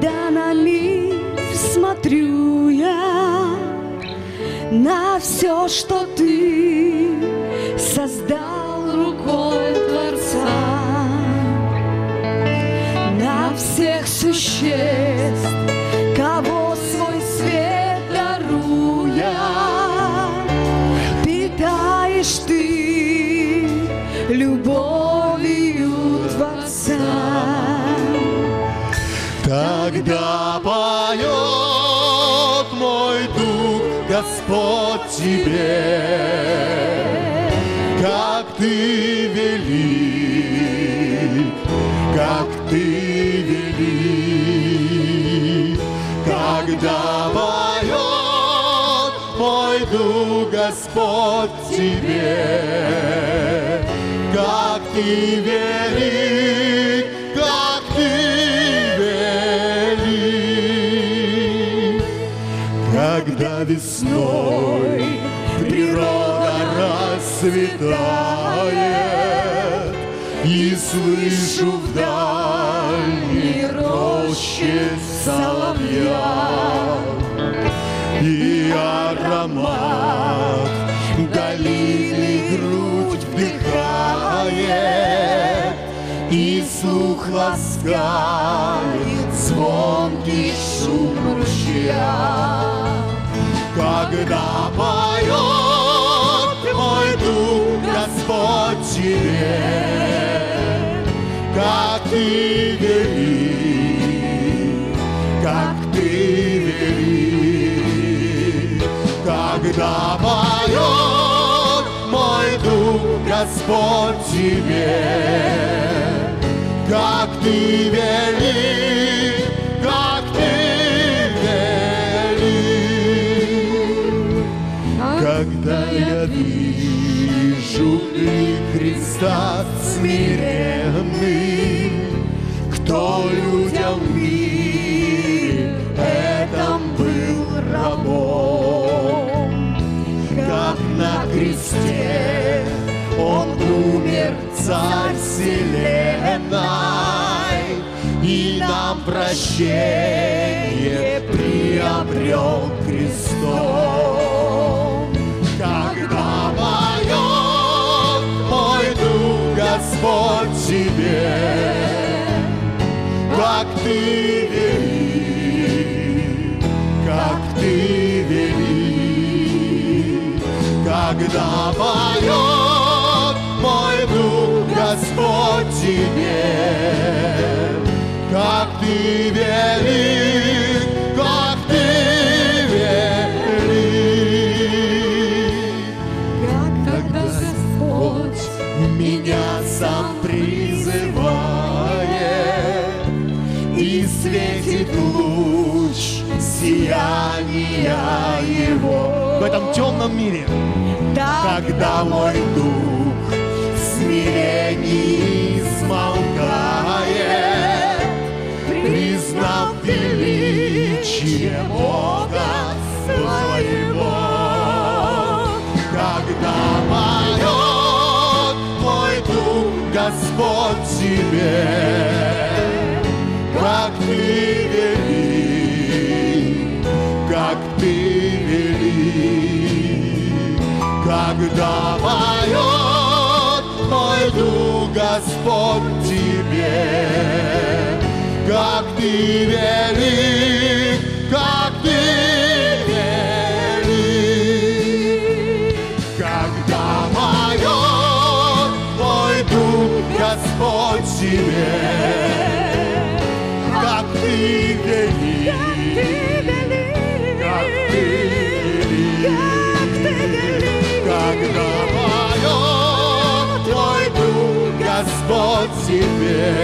когда на мир смотрю я, на все, что ты создал. Когда поет мой дух, Господь тебе, как ты велик, как ты велик, когда поет мой дух, Господь тебе, как ты велик, когда весной природа расцветает, и слышу в дальней роще соловья и аромат долины грудь вдыхает, и слух ласкает звонкий шум ручья. Когда поет мой дух, Господь тебе, как ты велик, как ты велик, когда поет мой дух, Господь тебе, как ты велик, Христа смиренный, кто людям в мире этом был рабом, как на кресте он умер, царь вселенной, и нам прощение приобрел крестом. Ты велик, как ты велик, когда поет мой дух, Господь тебе, как ты велик, этом темном мире, когда мой дух в смирении смолкает, признав величие Бога своего. Когда поет мой дух, Господь тебе, дух, Господь тебе, как ты велик, как ты велик, когда поет мой дух, Господь тебе, как ты велик, Господь тебе,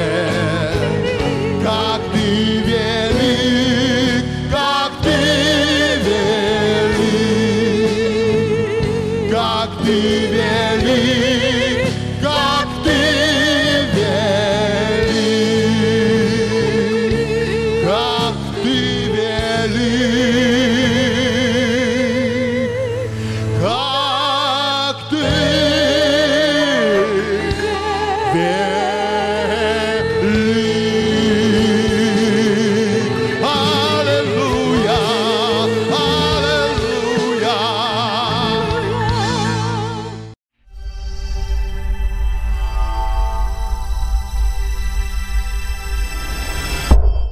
как ты велик, как ты велик, как ты велик, как ты велик, как ты велик, как ты велик.